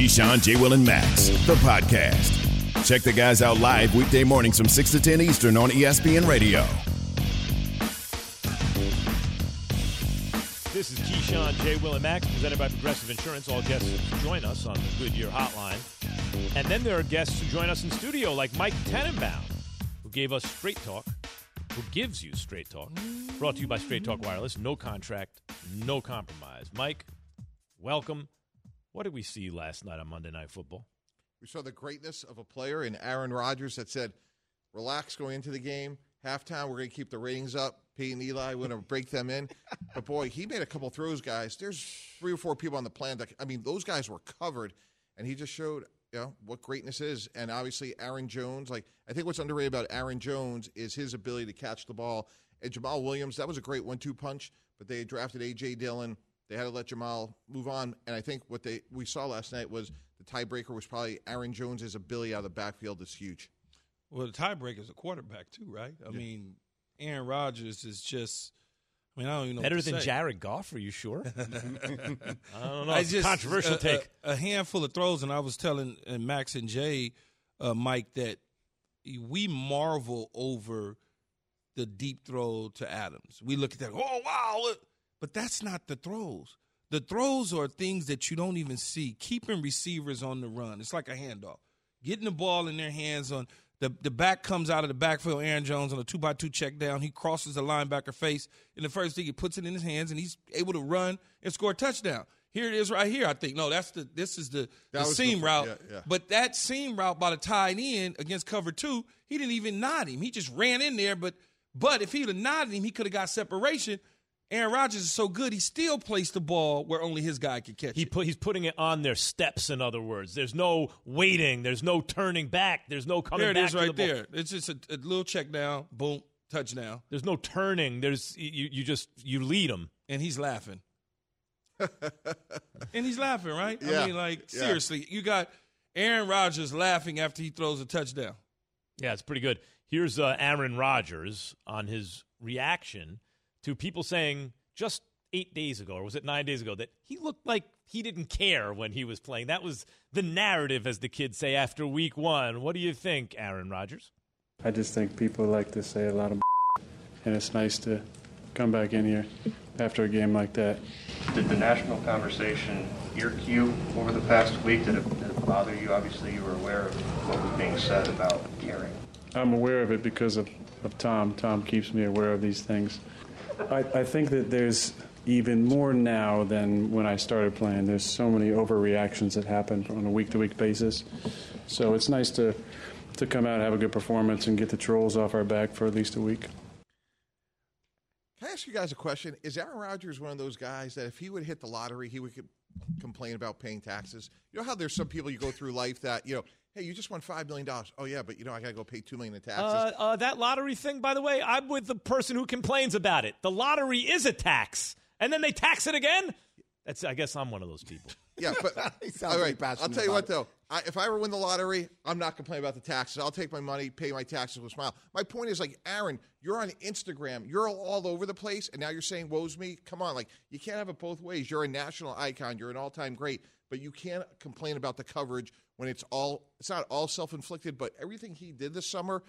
Keyshawn, J. Will, and Max, the podcast. Check the guys out live weekday mornings from 6 to 10 Eastern on ESPN Radio. This is Keyshawn, J. Will, and Max, presented by Progressive Insurance. All guests join us on the Goodyear Hotline. And then there are guests who join us in studio, like Mike Tannenbaum, who gave us Straight Talk, who gives you Straight Talk. Brought to you by Straight Talk Wireless. No contract, no compromise. Mike, welcome. What did we see last night on Monday Night Football? We saw the greatness of a player in Aaron Rodgers that said, relax going into the game. Halftime, we're going to keep the ratings up. Pete and Eli, we're going to break them in. But boy, he made a couple throws, guys. There's three or four people on the plan that, I mean, those guys were covered, and he just showed, you know, what greatness is. And obviously, Aaron Jones, like, I think what's underrated about Aaron Jones is his ability to catch the ball. And Jamal Williams, that was a great one two punch, but they drafted A.J. Dillon. They had to let Jamal move on. And I think what they we saw last night was the tiebreaker was probably Aaron Jones's ability out of the backfield is huge. Well, the tiebreaker is a quarterback too, right? I mean, Aaron Rodgers is just. I mean, I don't even know. Better what to than say. Jared Goff, are you sure? I don't know. I It's a just- controversial a- a- take. A, handful of throws, and I was telling uh, Max and Jay, uh, Mike, that we marvel over the deep throw to Adams. We look at that, oh wow, look. But that's not the throws. The throws are things that you don't even see. Keeping receivers on the run, it's like a handoff. Getting the ball in their hands on the the back comes out of the backfield. Aaron Jones on a two by two check down. He crosses the linebacker face, and the first thing he puts it in his hands, and he's able to run and score a touchdown. Here it is, right here. I think no, that's the this is the, the was the- seam route. yeah, yeah. But that seam route by the tight end against cover two, he didn't even nod him. He just ran in there. But but if he'd have nodded him, he could have got separation. Aaron Rodgers is so good, he still placed the ball where only his guy could catch He it. put he's putting it on their steps. In other words, there's no waiting. There's no turning back. There's no coming There it back. is, to the right ball. there. It's just a, a little check down, boom, touchdown, There's no turning. There's you. You just you lead them. and he's laughing. and he's laughing, right? Yeah. I mean, like Yeah. seriously, you got Aaron Rodgers laughing after he throws a touchdown. Yeah, it's pretty good. Here's uh, Aaron Rodgers on his reaction to people saying just eight days ago, or was it nine days ago, that he looked like he didn't care when he was playing. That was the narrative, as the kids say, after week one. What do you think, Aaron Rodgers? I just think people like to say a lot of and it's nice to come back in here after a game like that. Did the national conversation irk you over the past week? Did it, did it bother you? Obviously, you were aware of what was being said about caring. I'm aware of it because of, of Tom. Tom keeps me aware of these things. I, I think that there's even more now than when I started playing. There's so many overreactions that happen on a week to week basis. So it's nice to, to come out, have a good performance, and get the trolls off our back for at least a week. Can I ask you guys a question? Is Aaron Rodgers one of those guys that if he would hit the lottery, he would complain about paying taxes? You know how there's some people you go through life that, you know, hey, you just won $5 million. Oh, yeah, but, you know, I got to go pay 2 million in taxes. Uh, uh, that lottery thing, by the way, I'm with the person who complains about it. The lottery is a tax, and then they tax it again. That's. I guess I'm one of those people. Yeah, but all right. I'll tell you what, about though. I, if I ever win the lottery, I'm not complaining about the taxes. I'll take my money, pay my taxes with a smile. My point is, like, Aaron, you're on Instagram. You're all, all over the place, and now you're saying, woe's me. Come on. Like, you can't have it both ways. You're a national icon. You're an all time great, but you can't complain about the coverage when it's all, it's not all self inflicted, but everything he did this summer,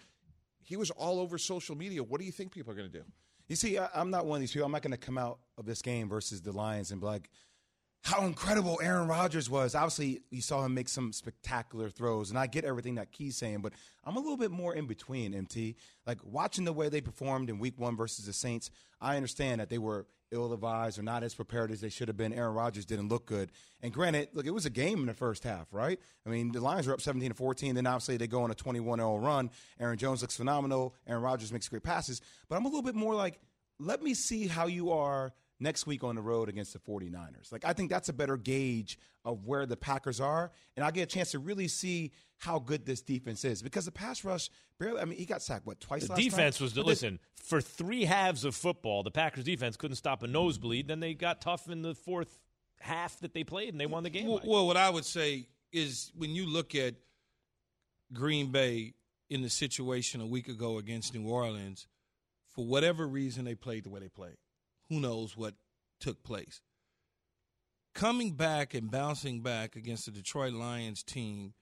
he was all over social media. What do you think people are going to do? You see, I, I'm not one of these people. I'm not going to come out of this game versus the Lions and be like, how incredible Aaron Rodgers was. Obviously, you saw him make some spectacular throws, and I get everything that Key's saying, but I'm a little bit more in between, MT. Like, watching the way they performed in week one versus the Saints, I understand that they were ill advised or not as prepared as they should have been. Aaron Rodgers didn't look good. And granted, look, it was a game in the first half, right? I mean, the Lions were up 17 to 14. Then obviously they go on a 21 0 run. Aaron Jones looks phenomenal. Aaron Rodgers makes great passes. But I'm a little bit more like, let me see how you are next week on the road against the 49ers. Like, I think that's a better gauge of where the Packers are. And I get a chance to really see how good this defense is because the pass rush barely, I mean, he got sacked, what, twice The last defense night? was But the- listen for three halves of football. The Packers defense couldn't stop a nosebleed. Then they got tough in the fourth half that they played, and they won the game. Well, well, what I would say is when you look at Green Bay in the situation a week ago against New Orleans, for whatever reason they played the way they played. Who knows what took place? coming back and bouncing back against the Detroit Lions team,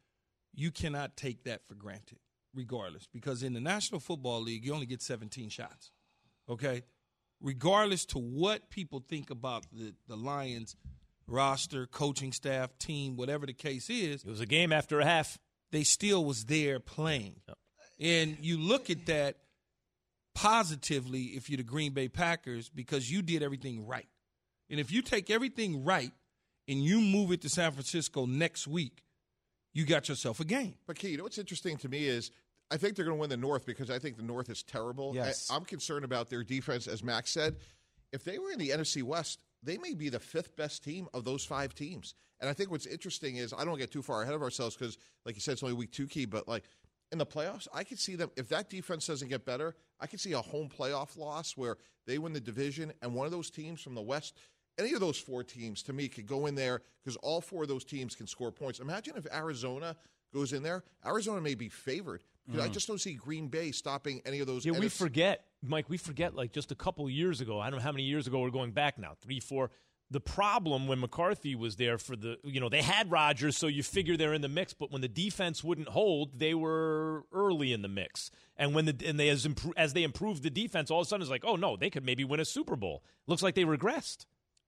you cannot take that for granted, regardless, because in the National Football League, you only get 17 shots. Okay? Regardless to what people think about the, the Lions roster, coaching staff, team, whatever the case is, It was a game after a half. they still was there playing. And you look at that positively if you're the Green Bay Packers because you did everything right. And if you take everything right and you move it to San Francisco next week, you got yourself a game. But Key, you know what's interesting to me is I think they're going to win the North because I think the North is terrible. Yes. I, am concerned about their defense, as Max said. If they were in the NFC West, they may be the fifth best team of those five teams. And I think what's interesting is I don't get too far ahead of ourselves because, like you said, it's only week two, Key. But like in the playoffs, I could see them if that defense doesn't get better. I could see a home playoff loss where they win the division, and one of those teams from the West any of those four teams to me could go in there because all four of those teams can score points. Imagine if Arizona goes in there. Arizona may be favored because I mm. just don't see Green Bay stopping any of those. Yeah, we forget, Mike. We forget like just a couple years ago. I don't know how many years ago we're going back now. Three, four. The problem when McCarthy was there for the, you know, they had Rodgers, so you figure they're in the mix. But when the defense wouldn't hold, they were early in the mix. And when the and they as impro- as they improved the defense, all of a sudden it's like, oh no, they could maybe win a Super Bowl. Looks like they regressed.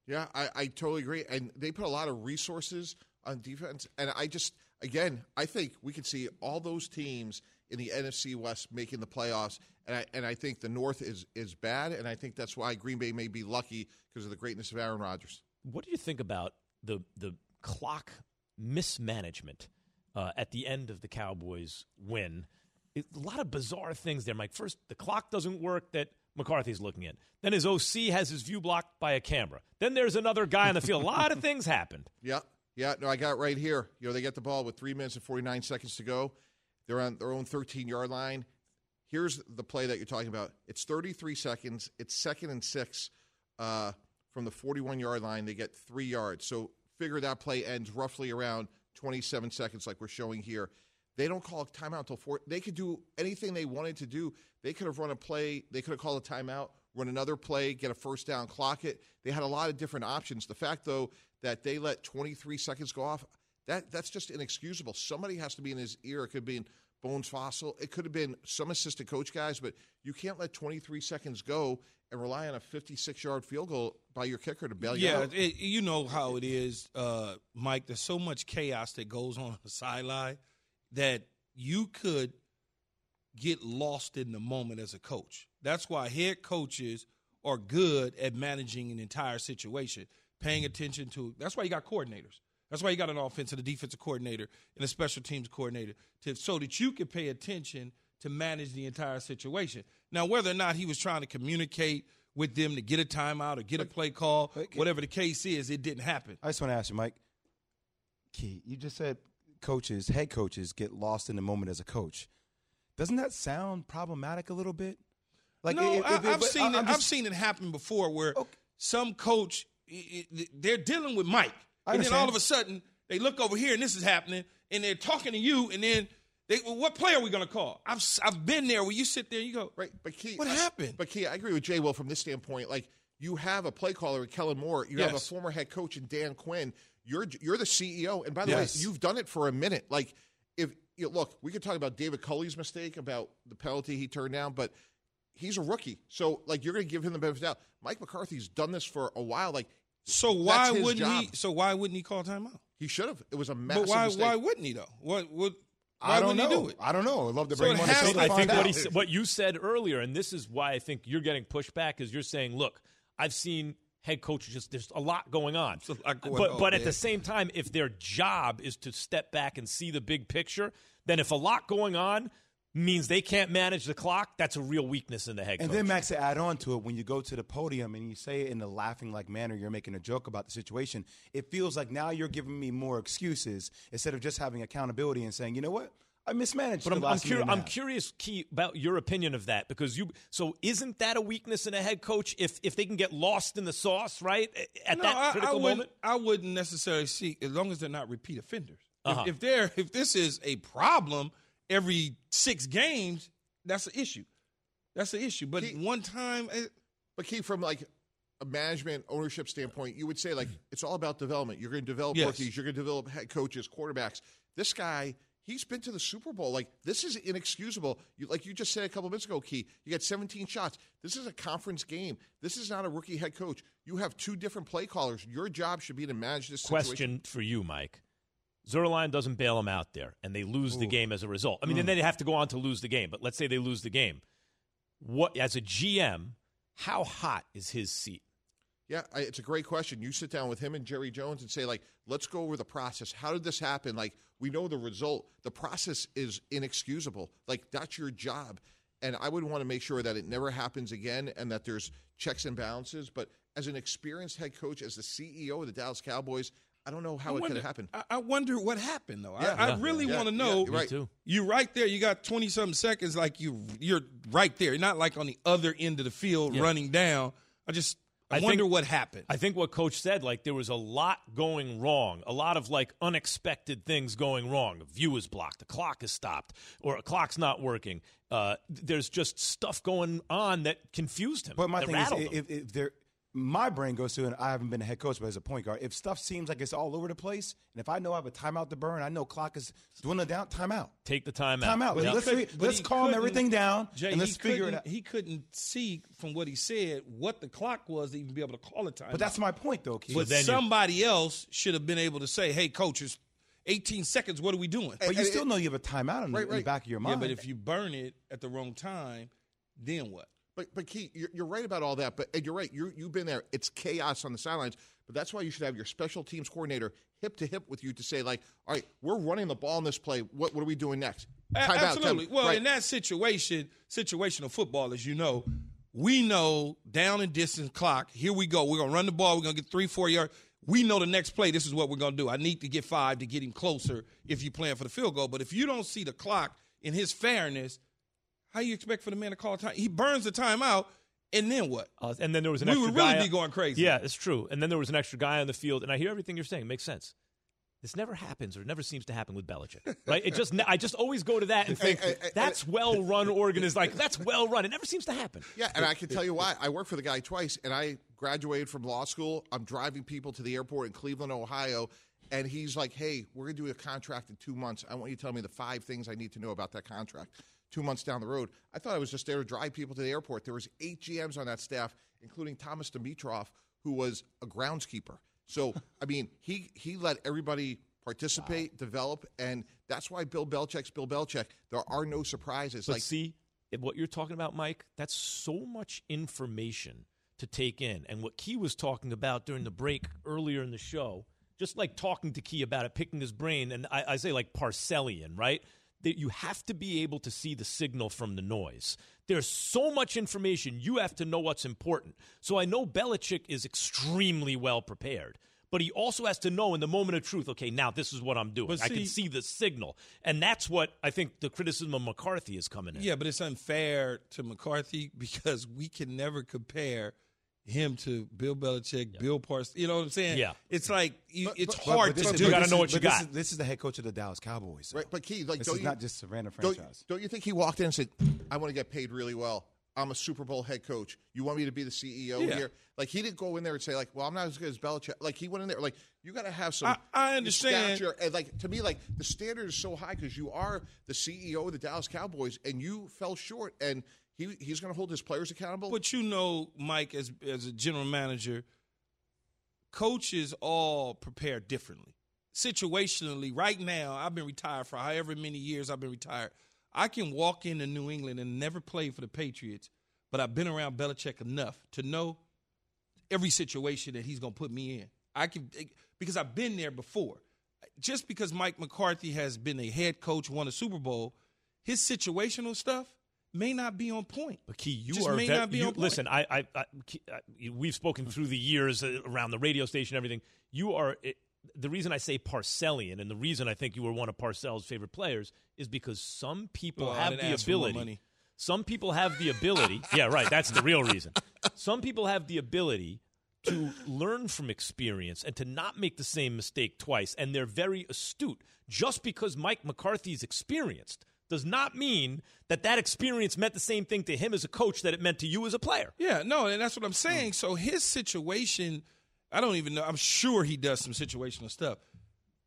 Yeah, I, I totally agree. And they put a lot of resources on defense. And I just, again, I think we could see all those teams in the NFC West making the playoffs. And I, and I think the North is, is bad. And I think that's why Green Bay may be lucky because of the greatness of Aaron Rodgers. What do you think about the the clock mismanagement uh, at the end of the Cowboys' win? It, a lot of bizarre things there, Mike. First, the clock doesn't work that McCarthy's looking at. Then his OC has his view blocked by a camera. Then there's another guy on the field. A lot of things happened. Yeah, yeah. No, I got right here. You know, they get the ball with three minutes and 49 seconds to go. They're on their own 13 yard line. Here's the play that you're talking about. It's 33 seconds. It's second and six uh, from the 41 yard line. They get three yards. So figure that play ends roughly around 27 seconds, like we're showing here. They don't call a timeout until four. They could do anything they wanted to do. They could have run a play. They could have called a timeout, run another play, get a first down, clock it. They had a lot of different options. The fact, though, that they let 23 seconds go off, that that's just inexcusable. Somebody has to be in his ear. It could be Bones Fassel. It could have been some assistant coach guys, but you can't let 23 seconds go and rely on a 56 yard field goal by your kicker to bail you out. it, you know how it is, uh, Mike. There's so much chaos that goes on on the sideline that you could get lost in the moment as a coach. That's why head coaches are good at managing an entire situation, paying attention to. That's why you got coordinators. That's why you got an offensive, a defensive coordinator, and a special teams coordinator, to, so that you can pay attention to manage the entire situation. Now, whether or not he was trying to communicate with them to get a timeout or get a play call, whatever the case is, it didn't happen. I just want to ask you, Mike. Key, you just said coaches, head coaches, get lost in the moment as a coach. Doesn't that sound problematic a little bit? no, if- I, I've but seen it. I've seen it happen before, where Okay. some coach they're dealing with Mike, and then all of a sudden they look over here and this is happening, and they're talking to you, and then they, well, what play are we going to call? I've I've been there where you sit there and you go, Right, but Key, What I- happened? But Key, I agree with Jay Will from this standpoint. Like you have a play caller, Kellen Moore. You have a former head coach in Dan Quinn. You're you're the CEO, and by the Yes. way, you've done it for a minute. Like if you know, look, we could talk about David Culley's mistake about the penalty he turned down, but he's a rookie, so like you're going to give him the benefit of the doubt. Mike McCarthy's done this for a while. Like so why wouldn't he? So why wouldn't he call timeout? he should have. It was a massive But why mistake. why wouldn't he though? What would why I don't wouldn't know. he do it? I don't know. I'd love to So bring him on the show I think what, he, what you said earlier, and this is why I think you're getting pushed back, is you're saying, look, I've seen head coaches just there's a lot going on. Lot going but on, but at the same time, if their job is to step back and see the big picture, then if a lot going on means they can't manage the clock, that's a real weakness in the head And coach. And then Max to add on to it, when you go to the podium and you say it in a laughing like manner, you're making a joke about the situation. It feels like now you're giving me more excuses instead of just having accountability and saying, you know what, I mismanaged. But I'm, I'm, curi- minute and a I'm curious, Key, about your opinion of that because you. So, isn't that a weakness in a head coach if if they can get lost in the sauce, right? At no, that I, critical I wouldn't, moment. I wouldn't necessarily see as long as they're not repeat offenders. Uh-huh. If, they're if this is a problem every six games, that's an issue. That's an issue. But He- one time, eh, But Key, from like a management ownership standpoint, you would say like it's all about development. You're going to develop Yes. rookies. You're going to develop head coaches, quarterbacks. This guy, he's been to the Super Bowl. Like this is inexcusable. You, like you just said a couple minutes ago, Key. You got 17 shots. This is a conference game. This is not a rookie head coach. You have two different play callers. Your job should be to manage this situation. Question for you, Mike. Zuerlein doesn't bail them out there, and they lose the game as a result. I mean, then hmm. they have to go on to lose the game. But let's say they lose the game. What as a GM, how hot is his seat? Yeah, I, it's a great question. You sit down with him and Jerry Jones and say, like, let's go over the process. How did this happen? Like, we know the result. The process is inexcusable. Like, that's your job. And I would want to make sure that it never happens again and that there's checks and balances. But as an experienced head coach, as the CEO of the Dallas Cowboys, I don't know how I it wonder, could happen. I, I wonder what happened though. Yeah. I, I really Yeah. want to Yeah. know. You're right. too. You right there. You got twenty something seconds. Like you, you're right there. You're not like on the other end of the field Yeah. running down. I just, I, I wonder think- what happened. I think what Coach said, like there was a lot going wrong, a lot of like unexpected things going wrong. A view is blocked, a clock is stopped, or a clock's not working. Uh, there's just stuff going on that confused him. But my thing is, rattled if, if there, my brain goes to, and I haven't been a head coach, but as a point guard, if stuff seems like it's all over the place, and if I know I have a timeout to burn, I know clock is dwindling down, timeout. Take the time out. Timeout. Yeah. Let's, But fi- he let's calm everything down Jay, and let's figure it out. He couldn't see from what he said what the clock was to even be able to call a time. But that's my point, though, Keith. But then somebody else should have been able to say, "Hey, coaches, 18 seconds. What are we doing?" But you and- still know you have a timeout in, the- Right, in the back of your yeah, mind. but if you burn it at the wrong time, then what? But but Keith, you're, you're right about all that. But and you're right. You you've been there. It's chaos on the sidelines. But that's why you should have your special teams coordinator hip to hip with you to say like, all right, we're running the ball in this play. What what are we doing next? A- Timeout, time- Absolutely. well, right. in that situation, situational football, as you know, we know down and distance clock. Here we go. We're gonna run the ball. We're gonna get three, four yards. We know the next play. This is what we're gonna do. I need to get five to get him closer. If you plan for the field goal, but if you don't see the clock in his fairness, how you expect for the man to call time? He burns the timeout, and then what? Uh, and then there was an extra guy. We extra would really guy- be going crazy. Yeah, it's true. And then there was an extra guy on the field, and I hear everything you're saying. It makes sense. This never happens, or it never seems to happen with Belichick, right? It just, I just always go to that and think that's well run. Organized, like that's well run. It never seems to happen. Yeah, and I can tell you why. I worked for the guy twice, and I graduated from law school. I'm driving people to the airport in Cleveland, Ohio, and he's like, "Hey, we're going to do a contract in two months. I want you to tell me the five things I need to know about that contract." Two months down the road, I thought I was just there to drive people to the airport. There was eight GMs on that staff, including Thomas Dimitroff, who was a groundskeeper. So, I mean, he he let everybody participate, develop, and that's why Bill Belichick's Bill Belichick. There are no surprises. But like see, what you're talking about, Mike, that's so much information to take in. And what Key was talking about during the break earlier in the show, just like talking to Key about it, picking his brain, and I, I say like Parcellian, right? That you have to be able to see the signal from the noise. There's so much information, you have to know what's important. So I know Belichick is extremely well prepared. But he also has to know in the moment of truth, okay, now this is what I'm doing. But I can see- see the signal. And that's what I think the criticism of McCarthy is coming in. Yeah, but it's unfair to McCarthy because we can never compare him to Bill Belichick, Bill Parcells. You know what I'm saying? Yeah. It's like you, But- it's but- But- hard but this to is- do. You gotta this know is- what you but this got. is- This is the head coach of the Dallas Cowboys. Right, but Key, like, this don't is you, not just a random don't, franchise. don't you think he walked in and said, "I want to get paid really well. I'm a Super Bowl head coach. You want me to be the CEO Yeah. here?" Like he didn't go in there and say, "Like, well, I'm not as good as Belichick." Like he went in there, like you got to have some. I- I understand. stature. And like to me, like the standard is so high because you are the CEO of the Dallas Cowboys, and you fell short, and he he's going to hold his players accountable. But you know, Mike, as as a general manager, coaches all prepare differently. Situationally, right now, I've been retired for however many years I've been retired. I can walk into New England and never play for the Patriots, but I've been around Belichick enough to know every situation that he's going to put me in. I can eh, because I've been there before. Just because Mike McCarthy has been a head coach, won a Super Bowl, his situational stuff may not be on point. But Key, you Just are may not be you- on point. listen. I, I, I, Key, I, we've spoken through the years uh, around the radio station, everything. You are it, the reason I say Parcellian, and the reason I think you were one of Parcells' favorite players is because some people Well, have the ask for more ability. Some people have the ability. yeah, right. That's the real reason. Some people have the ability to learn from experience and to not make the same mistake twice, and they're very astute. Just because Mike McCarthy's experienced does not mean that that experience meant the same thing to him as a coach that it meant to you as a player. Yeah, no, and that's what I'm saying. So his situation, I don't even know. I'm sure he does some situational stuff.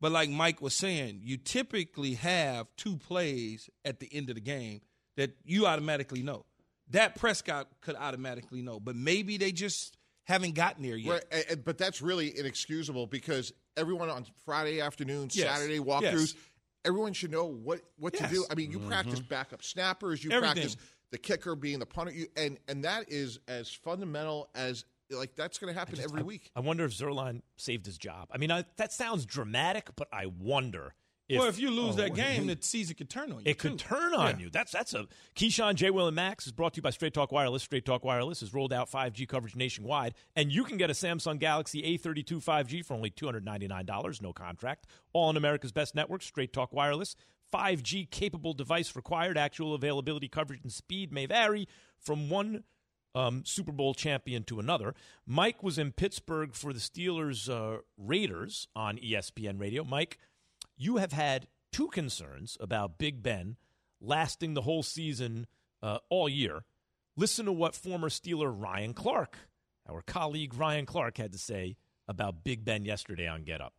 But like Mike was saying, you typically have two plays at the end of the game that you automatically know. That Prescott could automatically know, but maybe they just haven't gotten there yet. Right, but that's really inexcusable because everyone on Friday afternoon, Yes. Saturday walkthroughs, Yes. Everyone should know what what Yes. to do. I mean, you practice mm-hmm. backup snappers, you Everything. practice the kicker being the punter, you, and and that is as fundamental as like that's going to happen every week. I wonder if Zuerlein saved his job. I mean, I, that sounds dramatic, but I wonder if. well, if you lose that game, the season could turn on you. it could turn on Yeah. you. That's that's a Keyshawn J. Will and Max is brought to you by Straight Talk Wireless. Straight Talk Wireless has rolled out 5G coverage nationwide, and you can get a Samsung Galaxy A32 5G for only $299, no contract. All on America's best network, Straight Talk Wireless. 5G capable device required. Actual availability, coverage, and speed may vary from one um, Super Bowl champion to another. Mike was in Pittsburgh for the Steelers uh, Raiders on ESPN Radio. Mike, you have had two concerns about Big Ben lasting the whole season uh, all year. Listen to what former Steeler Ryan Clark, our colleague Ryan Clark, had to say about Big Ben yesterday on Get Up.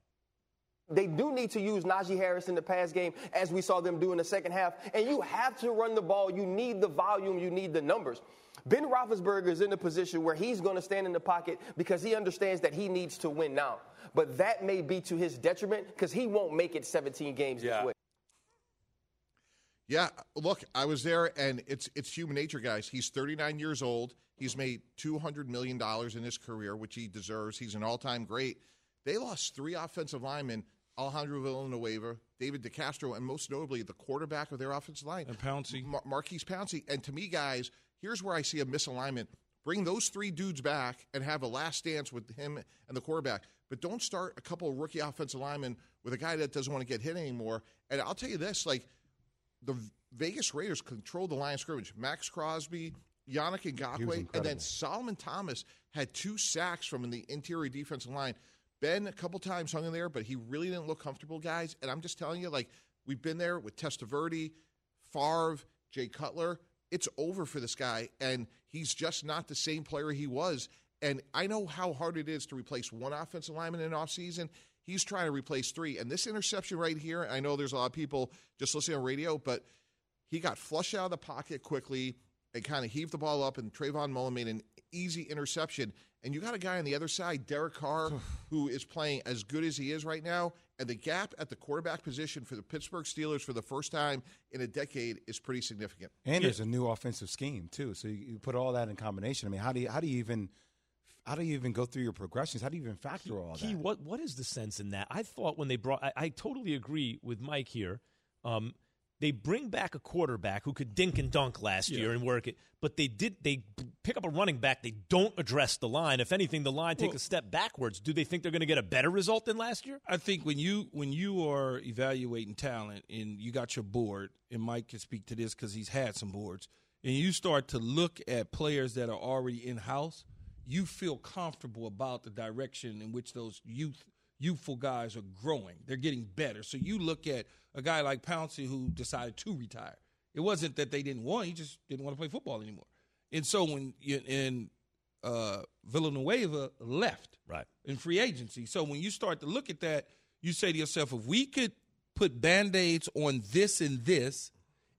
They do need to use Najee Harris in the pass game as we saw them do in the second half. And you have to run the ball. You need the volume. You need the numbers. Ben Roethlisberger is in a position where he's going to stand in the pocket because he understands that he needs to win now. But that may be to his detriment because he won't make it 17 games this way. Yeah, look, I was there, and it's it's human nature, guys. He's 39 years old. He's made 200 million dollars in his career, which he deserves. He's an all-time great. They lost three offensive linemen: Alejandro Villanueva, David DeCastro, and most notably the quarterback of their offensive line, And Pouncey. Mar- Maurkice Pouncey. And to me, guys, here's where I see a misalignment. Bring those three dudes back and have a last dance with him and the quarterback. But don't start a couple of rookie offensive linemen with a guy that doesn't want to get hit anymore. And I'll tell you this, like the Vegas Raiders controlled the line of scrimmage. Maxx Crosby, Yannick Ngakoue, and then. Solomon Thomas had two sacks from the interior defensive line. Ben a couple times hung in there, but he really didn't look comfortable, guys. And I'm just telling you, like we've been there with Testaverde, Favre, Jay Cutler. It's over for this guy, and he's just not the same player he was. And I know how hard it is to replace one offensive lineman in an offseason. He's trying to replace three. And this interception right here, I know there's a lot of people just listening on radio, but he got flushed out of the pocket quickly and kind of heaved the ball up, and Trayvon Mullen made an easy interception. And you got a guy on the other side, Derek Carr, who is playing as good as he is right now. And the gap at the quarterback position for the Pittsburgh Steelers for the first time in a decade is pretty significant. And there's a new offensive scheme too. So you, you put all that in combination. I mean, how do you how do you even how do you even go through your progressions? How do you even factor all Key, that? what what is the sense in that? I thought when they brought, I, I totally agree with Mike here. Um, they bring back a quarterback who could dink and dunk last year and work it, but they did they pick up a running back. They don't address the line. If anything, the line takes Well- a step backwards. Do they think they're going to get a better result than last year? I think when you when you are evaluating talent and you got your board, and Mike can speak to this because he's had some boards, and you start to look at players that are already in house, you feel comfortable about the direction in which those youth youthful guys are growing. They're getting better. So you look at a guy like Pouncey who decided to retire. It wasn't that they didn't want; he just didn't want to play football anymore. And so when you, and uh, Villanueva left Right. in free agency. So when you start to look at that, you say to yourself, if we could put band aids on this and this,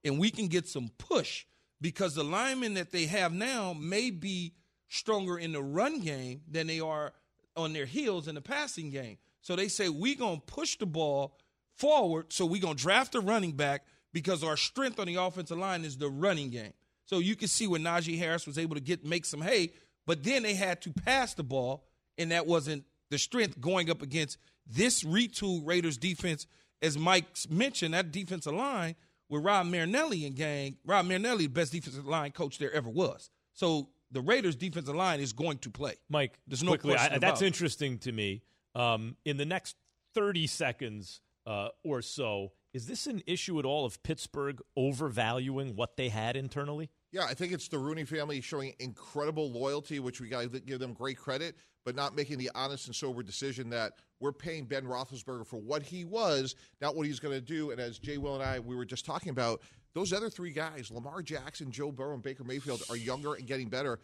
and we can get some push because the linemen that they have now may be stronger in the run game than they are on their heels in the passing game. So they say, we're going to push the ball forward. So we're going to draft a running back because our strength on the offensive line is the running game. So you can see where Najee Harris was able to get make some hay, but then they had to pass the ball, and that wasn't the strength going up against this retool Raiders defense. As Mike mentioned, that defensive line with Rod Marinelli and gang, Rod Marinelli, the best defensive line coach there ever was. So the Raiders defensive line is going to play. Mike, There's no quickly, question I, that's interesting to me. Um, in the next 30 seconds uh, or so, is this an issue at all of Pittsburgh overvaluing what they had internally? Yeah, I think it's the Rooney family showing incredible loyalty, which we got to give them great credit, but not making the honest and sober decision that we're paying Ben Roethlisberger for what he was, not what he's going to do. And as Jay Will and I, we were just talking about, those other three guys, Lamar Jackson, Joe Burrow, and Baker Mayfield, are younger and getting better.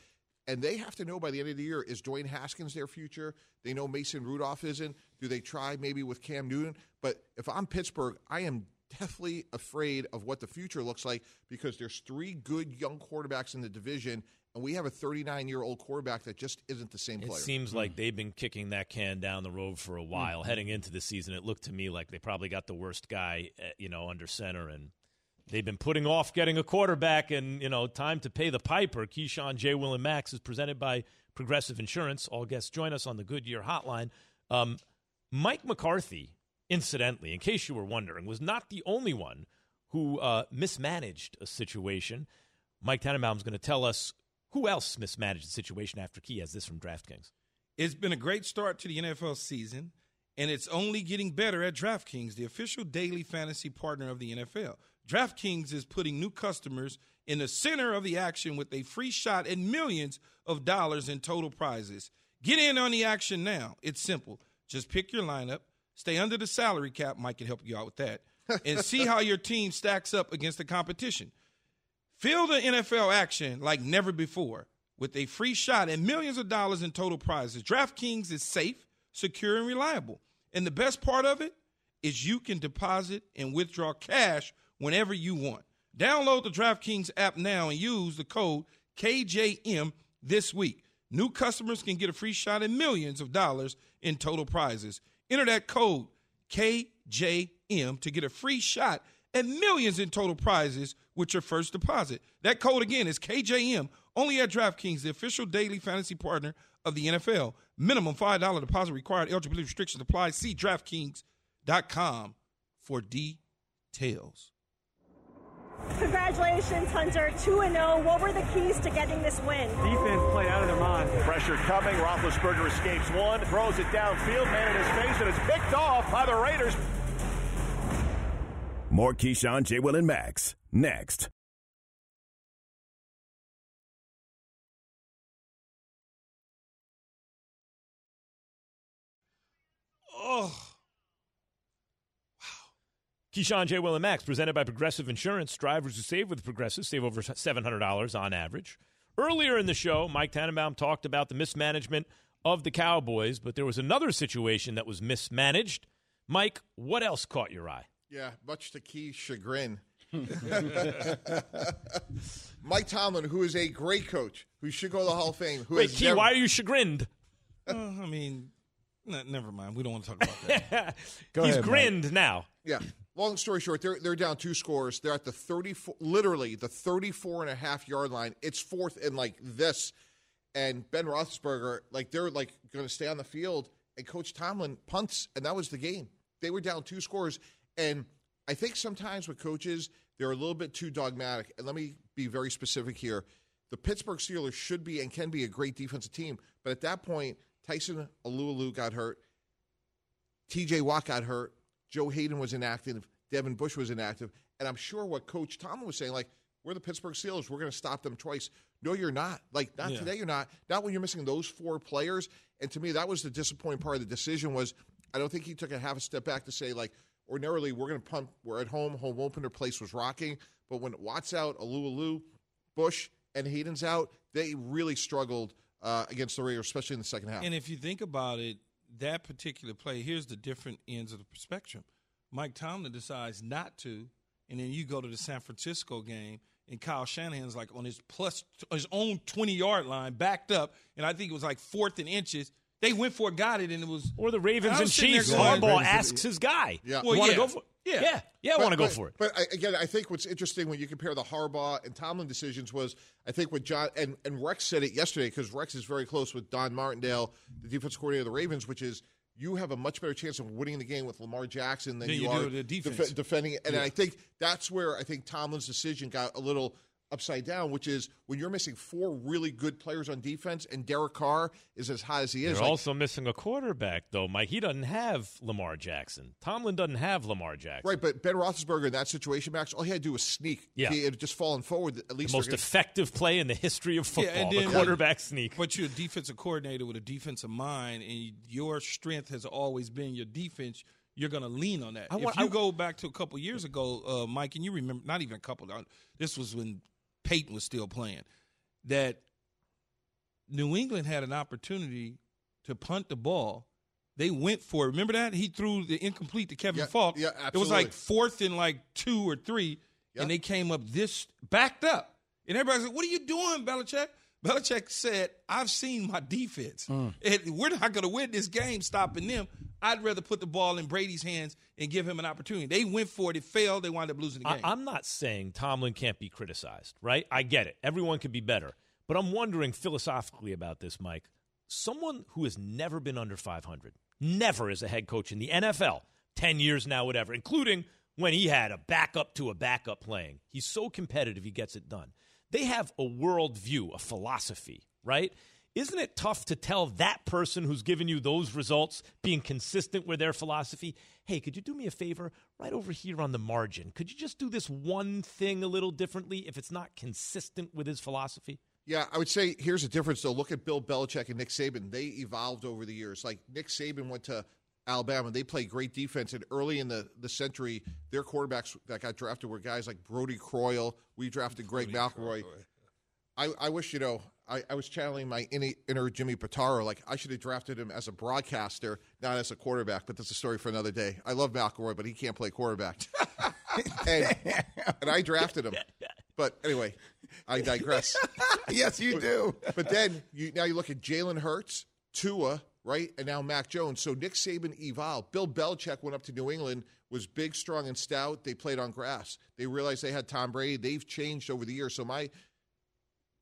And they have to know by the end of the year is Dwayne Haskins their future? They know Mason Rudolph isn't. Do they try maybe with Cam Newton? But if I'm Pittsburgh, I am deathly afraid of what the future looks like because there's three good young quarterbacks in the division, and we have a 39 year old quarterback that just isn't the same player. It player. seems like they've been kicking that can down the road for a while. Heading into the season, it looked to me like they probably got the worst guy, uh, you know, under center, and they've been putting off getting a quarterback. And you know, time to pay the piper. Keyshawn, J. Will, and Max is presented by Progressive Insurance. All guests join us on the Goodyear Hotline. Um, Mike McCarthy, incidentally, in case you were wondering, was not the only one who uh, mismanaged a situation. Mike Tannenbaum is going to tell us who else mismanaged the situation after Key has this from DraftKings. It's been a great start to the NFL season, and it's only getting better at DraftKings, the official daily fantasy partner of the NFL. DraftKings is putting new customers in the center of the action with a free shot at millions of dollars in total prizes. Get in on the action now. It's simple. Just pick your lineup, stay under the salary cap. Mike can help you out with that, and see how your team stacks up against the competition. Feel the NFL action like never before with a free shot and millions of dollars in total prizes. DraftKings is safe, secure, and reliable. And the best part of it is you can deposit and withdraw cash whenever you want. Download the DraftKings app now and use the code KJM this week. New customers can get a free shot at millions of dollars in total prizes. Enter that code KJM to get a free shot at millions in total prizes with your first deposit. That code again is KJM, only at DraftKings, the official daily fantasy partner of the NFL. Minimum $5 deposit required. Eligibility restrictions apply. See DraftKings.com for details. Congratulations, Hunter. 2 0. What were the keys to getting this win? Defense played out of their mind. Pressure coming. Roethlisberger escapes one, throws it downfield, man in his face, and it's picked off by the Raiders. More Keyshawn, J. Will, and Max next. Oh, Keyshawn, J. Will, and Max, presented by Progressive Insurance. Drivers who save with Progressive save over $700 on average. Earlier in the show, Mike Tannenbaum talked about the mismanagement of the Cowboys, but there was another situation that was mismanaged. Mike, what else caught your eye? Yeah, much to Key's chagrin. Mike Tomlin, who is a great coach, who should go to the Hall of Fame. Who Wait, Key, never- why are you chagrined? uh, I mean, n- never mind. We don't want to talk about that. Go He's ahead, Mike. grinned now. Yeah. Long story short, they're they're down two scores. They're at the 34 literally the 34 and a half yard line. It's fourth and like this and Ben Roethlisberger like they're like going to stay on the field and coach Tomlin punts and that was the game. They were down two scores and I think sometimes with coaches they're a little bit too dogmatic. And let me be very specific here. The Pittsburgh Steelers should be and can be a great defensive team, but at that point Tyson Alualu got hurt. TJ Watt got hurt. Joe Haden was inactive. Devin Bush was inactive. And I'm sure what Coach Tomlin was saying, like, we're the Pittsburgh Steelers. We're going to stop them twice. No, you're not. Like, not Yeah. today, you're not. Not when you're missing those four players. And to me, that was the disappointing part of the decision was I don't think he took a half a step back to say, like, ordinarily we're going to pump. We're at home. Home opener place was rocking. But when Watt's out, Alu Bush, and Haden's out, they really struggled uh, against the Raiders, especially in the second half. And if you think about it, that particular play, here's the different ends of the spectrum. Mike Tomlin decides not to, and then you go to the San Francisco game, and Kyle Shanahan's like on his plus his own 20 yard line, backed up, and I think it was like fourth and inches. They went for it, got it, and it was Or the Ravens and sitting there Chiefs. going- Harbaugh asks his guy. Yeah. Well, want to yeah. go for it? Yeah. Yeah, yeah I want to go but- for it. But I, again, I think what's interesting when you compare the Harbaugh and Tomlin decisions was I think what John and, and Rex said it yesterday because Rex is very close with Don Martindale, the defense coordinator of the Ravens, which is you have a much better chance of winning the game with Lamar Jackson than Than you, you are do with the defense. defending it. And I think that's where I think Tomlin's decision got a little upside down, which is when you're missing four really good players on defense and Derek Carr is as high as he is. They're like- also missing a quarterback, though, Mike. He doesn't have Lamar Jackson. Tomlin doesn't have Lamar Jackson. Right, but Ben Roethlisberger in that situation, Max, all he had to do was sneak. Yeah. He had just fallen forward, at least The most gonna- effective play in the history of football, and the then- quarterback sneak. But you're a defensive coordinator with a defensive mind, and your strength has always been your defense. You're going to lean on that. I want- if you I- go back to a couple years ago, uh, Mike, and you remember, not even a couple, uh, this was when Peyton was still playing, that New England had an opportunity to punt the ball. They went for it. Remember that? He threw the incomplete to Kevin Yeah, Faulk. yeah, It was like fourth and like two or three, Yeah. and they came up this backed up. And everybody's like, What are you doing, Belichick? Belichick said, I've seen my defense. Mm. And we're not going to win this game stopping them. I'd rather put the ball in Brady's hands and give him an opportunity. They went for it. It failed. They wound up losing the I, game. I'm not saying Tomlin can't be criticized, right? I get it. Everyone can be better. But I'm wondering philosophically about this, Mike. Someone who has never been under 500, never as a head coach in the NFL, 10 years now, whatever, including when he had a backup to a backup playing. He's so competitive, he gets it done. They have a worldview, a philosophy, right? Isn't it tough to tell that person who's given you those results, being consistent with their philosophy, hey, could you do me a favor right over here on the margin? Could you just do this one thing a little differently if it's not consistent with his philosophy? Yeah, I would say here's the difference though. Look at Bill Belichick and Nick Saban. They evolved over the years. Like Nick Saban went to Alabama. They played great defense, and early in the, the century, their quarterbacks that got drafted were guys like Brodie Croyle. We drafted Greg McElroy. I, I wish you know. I, I was channeling my inner, Jimmy Pitaro. Like I should have drafted him as a broadcaster, not as a quarterback. But that's a story for another day. I love McElroy, but he can't play quarterback. and, and I drafted him. But anyway, I digress. yes, you do. But then you now you look at Jalen Hurts, Tua, right, and now Mac Jones. So Nick Saban evolved. Bill Belichick went up to New England, was big, strong, and stout. They played on grass. They realized they had Tom Brady. They've changed over the years. So my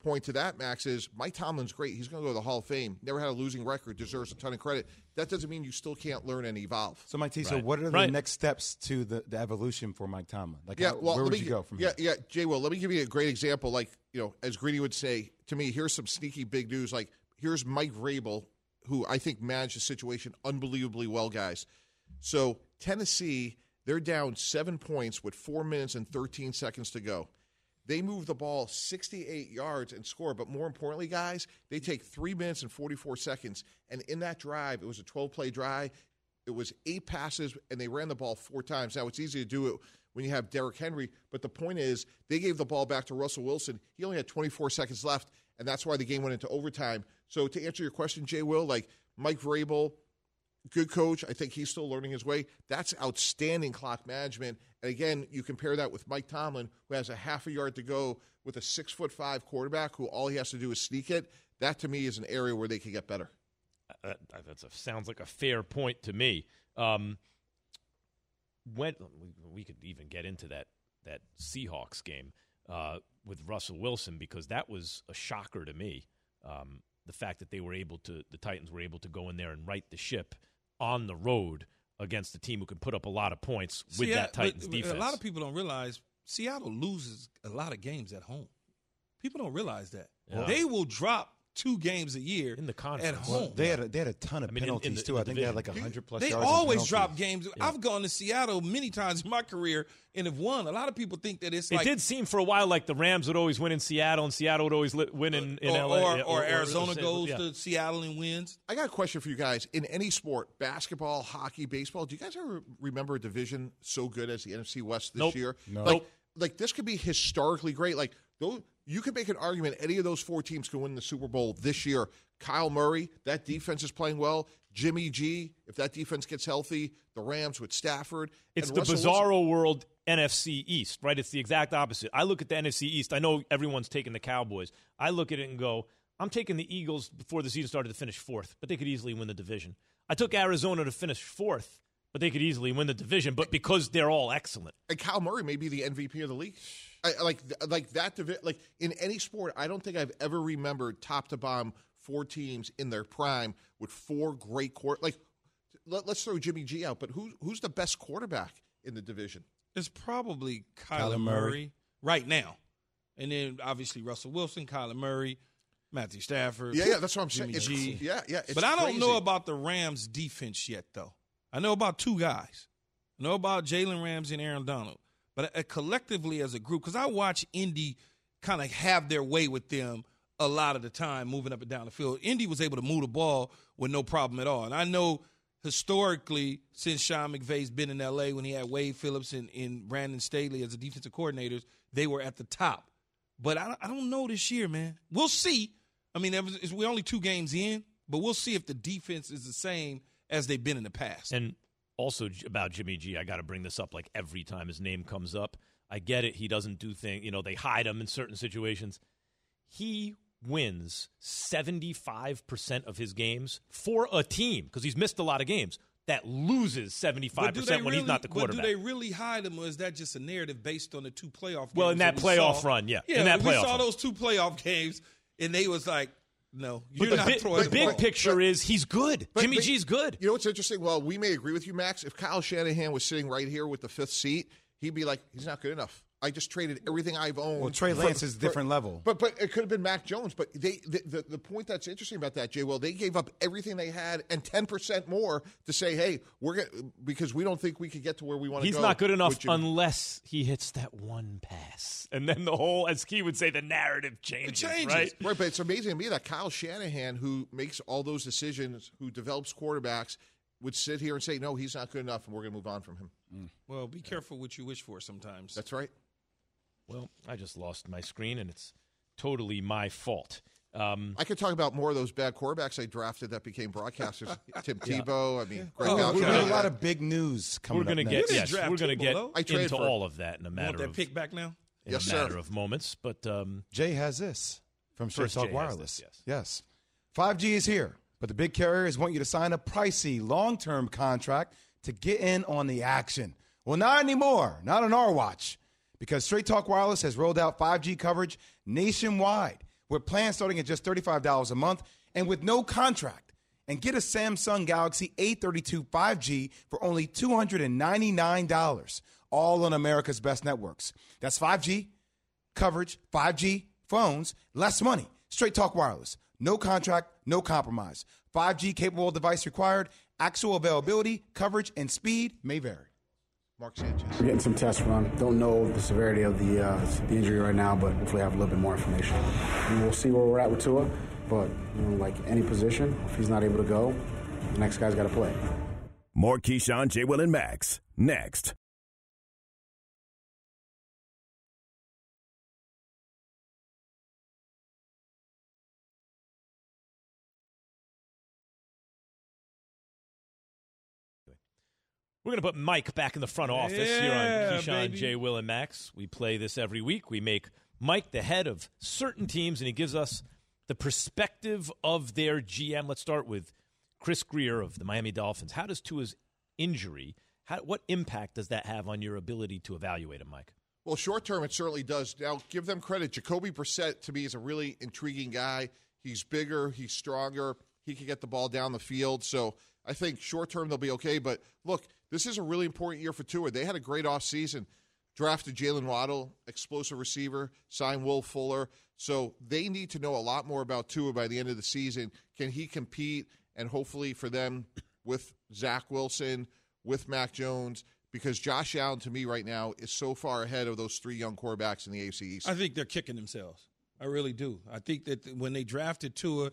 point to that, Max, is Mike Tomlin's great. He's going to go to the Hall of Fame. Never had a losing record. Deserves a ton of credit. That doesn't mean you still can't learn and evolve. So, Mike T, so what are the Right. next steps to the, the evolution for Mike Tomlin? Like, Yeah, how- well, where let would me, you go from yeah, here? Yeah, Jay. Well, let me give you a great example. Like you know, as Greeny would say to me, here's some sneaky big news. Like here's Mike Vrabel, who I think managed the situation unbelievably well, guys. So Tennessee, they're down seven points with four minutes and 13 seconds to go. They move the ball 68 yards and score. But more importantly, guys, they take three minutes and 44 seconds. And in that drive, it was a 12 play drive. It was eight passes, and they ran the ball four times. Now, it's easy to do it when you have Derrick Henry, but the point is, they gave the ball back to Russell Wilson. He only had 24 seconds left, and that's why the game went into overtime. So, to answer your question, Jay Will, like Mike Vrabel, good coach. I think he's still learning his way. That's outstanding clock management. And again, you compare that with Mike Tomlin, who has a half a yard to go with a six foot five quarterback who all he has to do is sneak it. That to me is an area where they could get better. That, that's a, sounds like a fair point to me. Um, when we, we could even get into that that Seahawks game uh, with Russell Wilson because that was a shocker to me. Um, the fact that they were able to, the Titans were able to go in there and right the ship on the road against a team who can put up a lot of points with that Titans but defense. A lot of people don't realize Seattle loses a lot of games at home. People don't realize that. Yeah. They will drop two games a year in the at conference. home. They had a, they had a ton of I mean, in- in penalties the- too. in I the think they had like division. hundred plus. They yards in always penalties. drop games. I've gone to Seattle many times in my career and have won. A lot of people think that it's it like did seem for a while like the Rams would always win in Seattle and Seattle would always li- win in, in or, LA. or, yeah, or Arizona say- goes yeah. to Seattle and wins. I got a question for you guys. In any sport, basketball, hockey, baseball, do you guys ever remember a division so good as the NFC West this Nope. year? No. Like, like this could be historically great. Like those, you could make an argument any of those four teams can win the Super Bowl this year. Kyle Murray, that defense is playing well. Jimmy G, if that defense gets healthy, the Rams with Stafford. It's the Russell Wilson- bizarro world NFC East, right? It's the exact opposite. I look at the NFC East. I know everyone's taking the Cowboys. I look at it and go, I'm taking the Eagles before the season started to finish fourth, but they could easily win the division. I took Arizona to finish fourth, but they could easily win the division, but because they're all excellent. and Kyle Murray may be the MVP of the league. I, I like like that divi- like in any sport, I don't think I've ever remembered top to bottom four teams in their prime with four great court. Like let, us throw Jimmy G out, but who who's the best quarterback in the division? It's probably Kyler, Kyler Murray. Murray. right now. and then obviously Russell Wilson, Kyler Murray, Matthew Stafford. Yeah, yeah, that's what I'm Jimmy saying. G. It's, yeah, yeah. It's but I don't crazy. know about the Rams defense yet, though. I know about two guys. I know about Jalen Ramsey and Aaron Donald. But uh, collectively as a group, because I watch Indy kind of have their way with them a lot of the time, moving up and down the field. Indy was able to move the ball with no problem at all. And I know historically, since Sean McVay's been in L.A., when he had Wade Phillips and, and Brandon Staley as the defensive coordinators, they were at the top. But I, I don't know this year, man. We'll see. I mean, was- we're only two games in, but we'll see if the defense is the same as they've been in the past. And also about Jimmy G, I got to bring this up like every time his name comes up. I get it. He doesn't do things, you know, they hide him in certain situations. He wins 75% of his games for a team because he's missed a lot of games that loses 75% But do they when he's not the But quarterback. do they really hide him, or is that just a narrative based on the two playoff games? Well, in that we playoff saw? run, yeah. Yeah, In that we playoff saw run. those two playoff games, and they was like, no, but the, big, the big picture is he's good. But- Jimmy but- G's good. You know what's interesting? Well, we may agree with you, Max. If Kyle Shanahan was sitting right here with the fifth seat, he'd be like, he's not good enough. I just traded everything I've owned. Well, Trey for- Lance is a different level. But but it could have been Mac Jones. But they the, the, the point that's interesting about that, Jay, well, they gave up everything they had and ten percent more to say, hey, we're gonna because we don't think we could get to where we want to go. He's go. not good enough unless he hits that one pass. And then the whole, as Key would say, the narrative changes, it right? Right, but it's amazing to me that Kyle Shanahan, who makes all those decisions, who develops quarterbacks, would sit here and say, no, he's not good enough, and we're going to move on from him. Mm. Well, be careful what you wish for sometimes. That's right. Well, I just lost my screen, and it's totally my fault. Um, I could talk about more of those bad quarterbacks I drafted that became broadcasters. Tim Tebow, I mean, Greg Oh, we have got a lot of big news coming we're going to up get yes, we're going to get though. Into for- all of that in a You matter want that of pick back now? in Yes, a sir. matter of moments. But um, Jay has this from Straight First, Talk Jay Wireless. this, yes. 5G is here, but the big carriers want you to sign a pricey long term contract to get in on the action. Well, not anymore, not on our watch, because Straight Talk Wireless has rolled out 5G coverage nationwide with plans starting at just $35 a month and with no contract. And get a Samsung Galaxy A32 5G for only $299, all on America's best networks. That's 5G, coverage, 5G, phones, less money. Straight Talk Wireless. No contract, no compromise. 5G capable device required. Actual availability, coverage, and speed may vary. Mark Sanchez. We're getting some tests run. Don't know the severity of the uh, the injury right now, but hopefully I have a little bit more information. And we'll see where we're at with Tua. But you know, like any position, if he's not able to go, the next guy's got to play. More Keyshawn, J. Will, and Max. Next. We're going to put Mike back in the front office here on Yeah, Keyshawn, baby. J. Will, and Max. We play this every week. We make Mike the head of certain teams, and he gives us the perspective of their GM. Let's start with Chris Grier of the Miami Dolphins. How does Tua's injury, how, what impact does that have on your ability to evaluate him, Mike? Well, short term, it certainly does. Now, give them credit. Jacoby Brissett, to me, is a really intriguing guy. He's bigger, he's stronger, he can get the ball down the field. So I think short term, they'll be okay. But look, this is a really important year for Tua. They had a great offseason. Drafted Jaylen Waddle, explosive receiver, signed Will Fuller. So they need to know a lot more about Tua by the end of the season. Can he compete? And hopefully for them with Zach Wilson, with Mac Jones, because Josh Allen to me right now is so far ahead of those three young quarterbacks in the AFC East. I think they're kicking themselves. I really do. I think that when they drafted Tua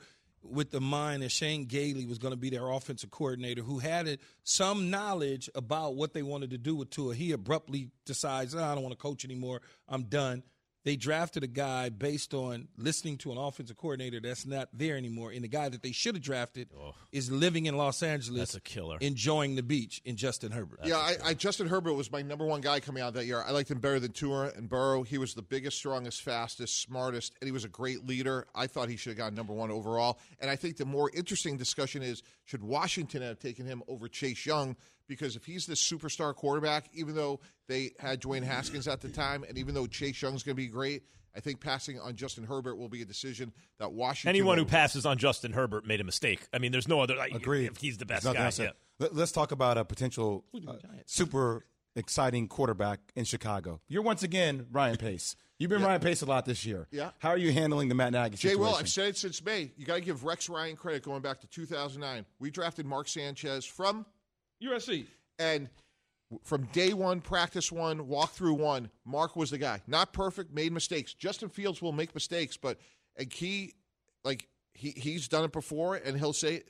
with the mind that Chan Gailey was going to be their offensive coordinator, who had some knowledge about what they wanted to do with Tua, he abruptly decides, "Oh, I don't want to coach anymore. I'm done. They drafted a guy based on listening to an offensive coordinator that's not there anymore, and the guy that they should have drafted oh. is living in Los Angeles, That's a killer. enjoying the beach in Justin Herbert. yeah, I, I Justin Herbert was my number one guy coming out that year. I liked him better than Tua and Burrow. He was the biggest, strongest, fastest, smartest, and he was a great leader. I thought he should have gotten number one overall. And I think the more interesting discussion is should Washington have taken him over Chase Young? Because if he's this superstar quarterback, even though they had Dwayne Haskins at the time, and even though Chase Young's going to be great, I think passing on Justin Herbert will be a decision that Washington. Anyone who will- passes on Justin Herbert made a mistake. I mean, there's no other. Like, Agreed. If he's the best guy, else to- yeah. Let- Let's talk about a potential uh, super exciting quarterback in Chicago. You're once again Ryan Pace. You've been Ryan Pace a lot this year. Yeah. How are you handling the Matt Nagy situation? Jay situation? Will, I've said it since May. You got to give Rex Ryan credit going back to 2009. We drafted Mark Sanchez from USC. And from day one, practice one, walkthrough one, Mark was the guy. Not perfect, made mistakes. Justin Fields will make mistakes, but and Key, like he he's done it before, and he'll say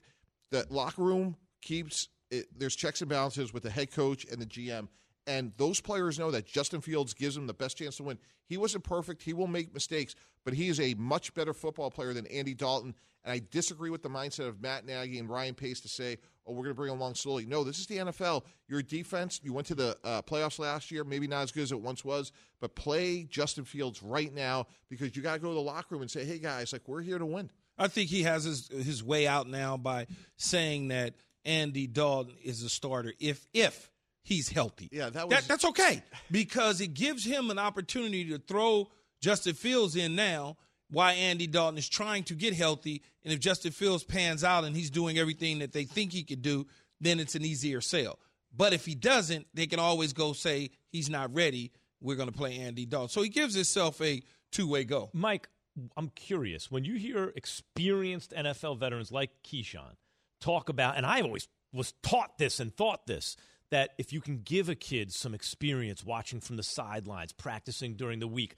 that locker room keeps it, there's checks and balances with the head coach and the GM. And those players know that Justin Fields gives them the best chance to win. He wasn't perfect. He will make mistakes, but he is a much better football player than Andy Dalton. And I disagree with the mindset of Matt Nagy and Ryan Pace to say, oh, we're going to bring him along slowly. No, this is the NFL. Your defense, you went to the uh, playoffs last year, maybe not as good as it once was, but play Justin Fields right now because you got to go to the locker room and say, hey, guys, like, we're here to win. I think he has his his way out now by saying that Andy Dalton is a starter if if he's healthy. Yeah, that was that's okay because it gives him an opportunity to throw Justin Fields in now. Why Andy Dalton is trying to get healthy, and if Justin Fields pans out and he's doing everything that they think he could do, then it's an easier sale. But if he doesn't, they can always go say he's not ready. We're going to play Andy Dalton. So he gives himself a two way go. Mike, I'm curious when you hear experienced NFL veterans like Keyshawn talk about, and I always was taught this and thought this that if you can give a kid some experience watching from the sidelines, practicing during the week,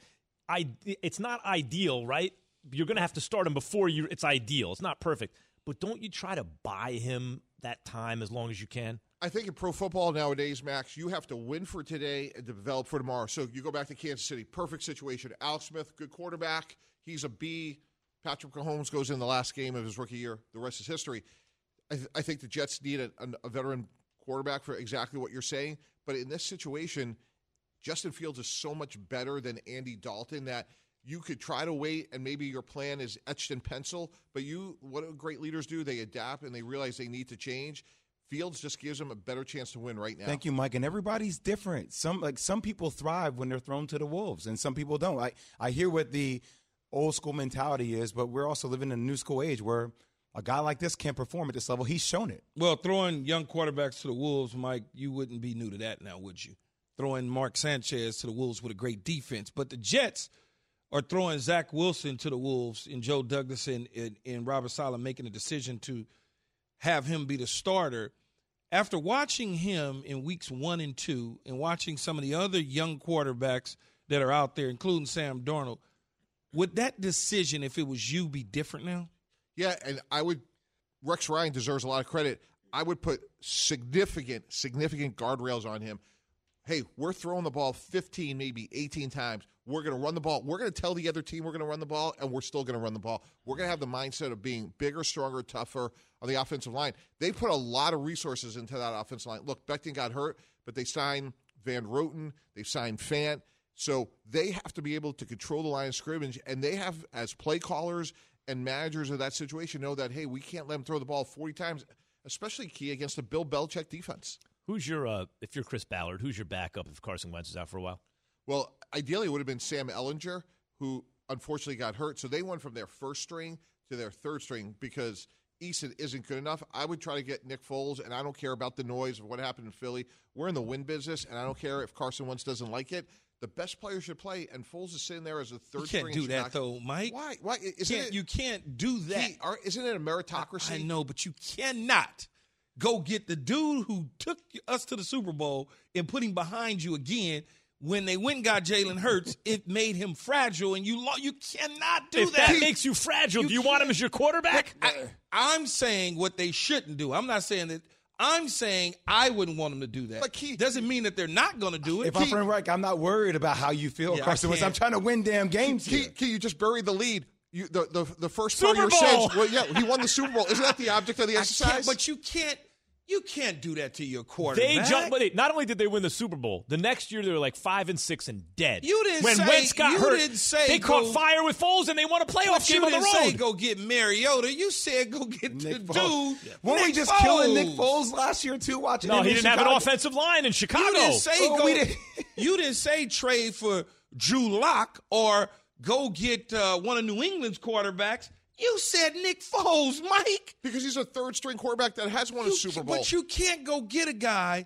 I, it's not ideal, right? You're going to have to start him before you. It's ideal. It's not perfect, but don't you try to buy him that time as long as you can? I think in pro football nowadays, Max, you have to win for today and develop for tomorrow. So you go back to Kansas City, perfect situation. Alex Smith, good quarterback. He's a B. Patrick Mahomes goes in the last game of his rookie year. The rest is history. I, th- I think the Jets need a, a veteran quarterback for exactly what you're saying. But in this situation, Justin Fields is so much better than Andy Dalton that you could try to wait and maybe your plan is etched in pencil. But you, what do great leaders do? They adapt and they realize they need to change. Fields just gives them a better chance to win right now. Thank you, Mike. And everybody's different. Some like some people thrive when they're thrown to the wolves, and some people don't. I I hear what the old school mentality is, but we're also living in a new school age where a guy like this can't perform at this level. He's shown it. Well, throwing young quarterbacks to the wolves, Mike, you wouldn't be new to that now, would you? Throwing Mark Sanchez to the wolves with a great defense, but the Jets are throwing Zach Wilson to the wolves and Joe Douglas and, and, and Robert Saleh making a decision to have him be the starter after watching him in weeks one and two and watching some of the other young quarterbacks that are out there, including Sam Darnold, would that decision, if it was you, be different now? Yeah, and I would. Rex Ryan deserves a lot of credit. I would put significant, significant guardrails on him. Hey, we're throwing the ball 15, maybe 18 times. We're going to run the ball. We're going to tell the other team we're going to run the ball, and we're still going to run the ball. We're going to have the mindset of being bigger, stronger, tougher on the offensive line. They put a lot of resources into that offensive line. Look, Becton got hurt, but they signed Van Roten, they signed Fant. So they have to be able to control the line of scrimmage, and they have, as play callers and managers of that situation, know that, hey, we can't let them throw the ball 40 times, especially key against a Bill Belichick defense. Who's your, uh, if you're Chris Ballard, who's your backup if Carson Wentz is out for a while? Well, ideally, it would have been Sam Ehlinger, who unfortunately got hurt. So they went from their first string to their third string because Eason isn't good enough. I would try to get Nick Foles, and I don't care about the noise of what happened in Philly. We're in the win business, and I don't care if Carson Wentz doesn't like it. The best player should play, and Foles is sitting there as a third. You can't do that though, Mike. Why? Why? Isn't can't, it, you can't do that. He, are, isn't it a meritocracy? I, I know, but you cannot go get the dude who took us to the Super Bowl and put him behind you again when they went and got Jalen Hurts, it made him fragile, and you lo- you cannot do if that. that makes you fragile, you do you want him as your quarterback? I, am saying what they shouldn't do. I'm not saying that. I'm saying I wouldn't want them to do that. But Keith, doesn't mean that they're not going to do it. If I'm Frank Reich, I'm not worried about how you feel, Yeah, I Carson Wentz. I'm trying to win damn games Key, here. Key, you just buried the lead. You, the, the the first Super part of your Bowl! sentence. Well, yeah, he won the Super Bowl. Isn't that the object of the I exercise? can't, but you can't. You can't do that to your quarterback. They jumped, but they, not only did they win the Super Bowl, the next year they were like five and six and dead. You didn't when say- Wentz got you hurt. didn't say they go- caught fire with Foles and they won a playoff But game on the didn't road. say go get Mariota. You said go get the Nick dude. Foles. Weren't we Nick just killing Nick Foles? Foles last year too? Watching no, him he in didn't have an offensive line in Chicago. You didn't say Oh, go. didn't- you didn't say trade for Drew Lock or go get uh, one of New England's quarterbacks. You said Nick Foles, Mike. because he's a third string quarterback that has won a Super Bowl. But you can't go get a guy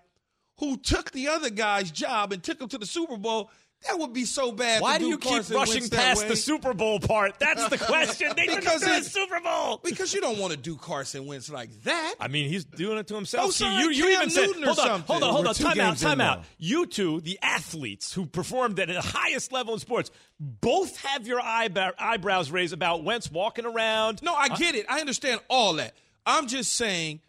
who took the other guy's job and took him to the Super Bowl. That would be so bad. Why do you keep rushing past the Super Bowl part? That's the question. They didn't Because do the it's- Super Bowl. Because you don't want to do Carson Wentz like that. I mean, he's doing it to himself. Oh, See, sorry, you, you even said, hold on, something. hold on, hold on, time out, time out. now. You two, the athletes who performed at the highest level in sports, both have your eyebrow, eyebrows raised about Wentz walking around. No, I uh, get it. I understand all that. I'm just saying,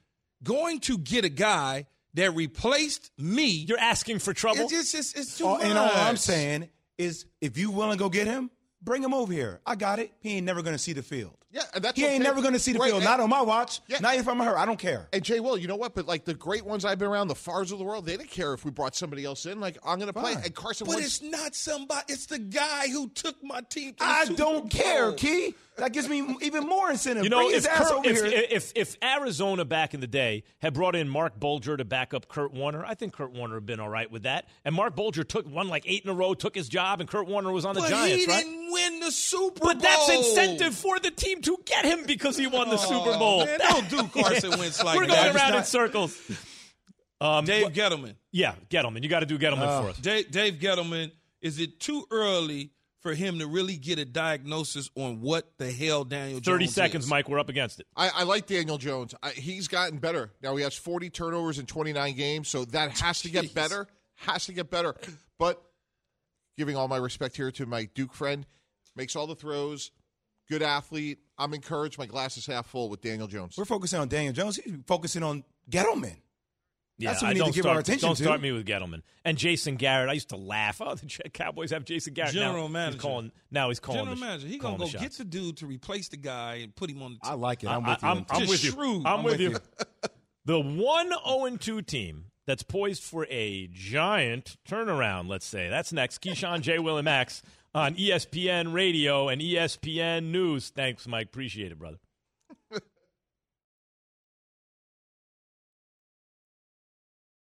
going to get a guy that replaced me. You're asking for trouble. It's just it's, it's too All, much. and all I'm saying is, if you willing to go get him, bring him over here. I got it. He ain't never going to see the field. Yeah, and that's he ain't never going to see the Right, field. and- Not on my watch. Yeah. Not if I'm her. I don't care. And Jay Will, you know what? But like the great ones I've been around, the Favres of the world, they didn't care if we brought somebody else in. Like I'm going to play. Fine. And Carson But Wentz. it's not somebody. It's the guy who took my team. To I Super don't care, Key. That gives me even more incentive. You know, Bring if, Kurt- if, if if Arizona back in the day had brought in Marc Bulger to back up Kurt Warner, I think Kurt Warner would have been all right with that. And Marc Bulger took one like eight in a row, took his job, and Kurt Warner was on the But Giants, he right? didn't win the Super Bowl. But that's incentive for the team to get him because he won the Super Bowl. Oh, man, don't do Carson Wentz like that. We're going around in circles. Um, Dave Gettleman. yeah, Gettleman. You got to do Gettleman for us. Dave, Dave Gettleman. Is it too early for him to really get a diagnosis on what the hell Daniel Jones 30 seconds, is? Mike. We're up against it. I, I like Daniel Jones. I, he's gotten better. Now he has 40 turnovers in 29 games, so that has to get Jeez. better. Has to get better. But giving all my respect here to my Duke friend, makes all the throws, good athlete. I'm encouraged. My glass is half full with Daniel Jones. We're focusing on Daniel Jones. He's focusing on Gettleman. Yeah, That's what we I need don't to give start, our attention Don't to. start me with Gettleman and Jason Garrett. I used to laugh. Oh, the Cowboys have Jason Garrett. General now manager. He's calling, now he's calling. General the, manager. He gonna go the get the dude to replace the guy and put him on the team. I like it. I'm I- with you. I'm, I'm T. with you. shrewd. I'm, I'm with with you. you. the one 0 2 team that's poised for a giant turnaround. Let's say that's next. Keyshawn J. Will and Max on ESPN Radio and ESPN News. Thanks, Mike. Appreciate it, brother.